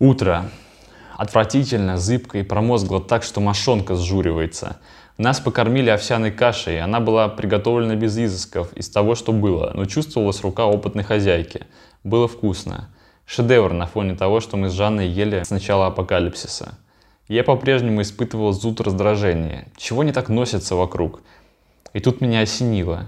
Утро. Отвратительно, зыбко и промозгло так, что мошонка сжуривается. Нас покормили овсяной кашей, она была приготовлена без изысков, из того, что было, но чувствовалась рука опытной хозяйки. Было вкусно. Шедевр на фоне того, что мы с Жанной ели с начала апокалипсиса. Я по-прежнему испытывал зуд раздражения. Чего не так носится вокруг? И тут меня осенило.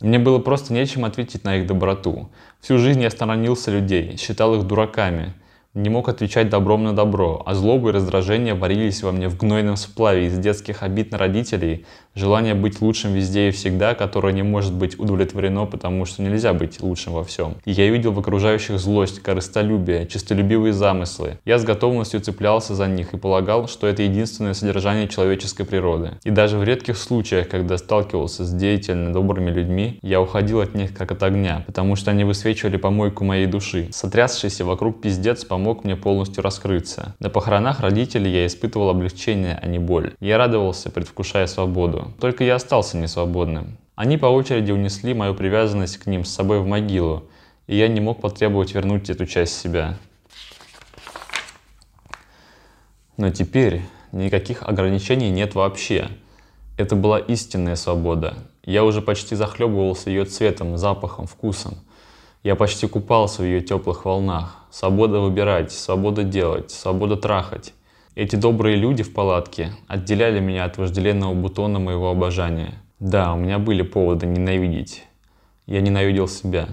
Мне было просто нечем ответить на их доброту. Всю жизнь я сторонился людей, считал их дураками – не мог отвечать добром на добро, а злоба и раздражение варились во мне в гнойном сплаве из детских обид на родителей, желание быть лучшим везде и всегда, которое не может быть удовлетворено, потому что нельзя быть лучшим во всем. И я видел в окружающих злость, корыстолюбие, честолюбивые замыслы. Я с готовностью цеплялся за них и полагал, что это единственное содержание человеческой природы. И даже в редких случаях, когда сталкивался с деятельно добрыми людьми, я уходил от них как от огня, потому что они высвечивали помойку моей души. Сотрясшийся вокруг пиздец помог помог мне полностью раскрыться. На похоронах родителей я испытывал облегчение, а не боль. Я радовался, предвкушая свободу. Только я остался несвободным. Они по очереди унесли мою привязанность к ним с собой в могилу, и я не мог потребовать вернуть эту часть себя. Но теперь никаких ограничений нет вообще. Это была истинная свобода. Я уже почти захлебывался ее цветом, запахом, вкусом. Я почти купался в ее теплых волнах. Свобода выбирать, свобода делать, свобода трахать. Эти добрые люди в палатке отделяли меня от вожделенного бутона моего обожания. Да, у меня были поводы ненавидеть. Я ненавидел себя.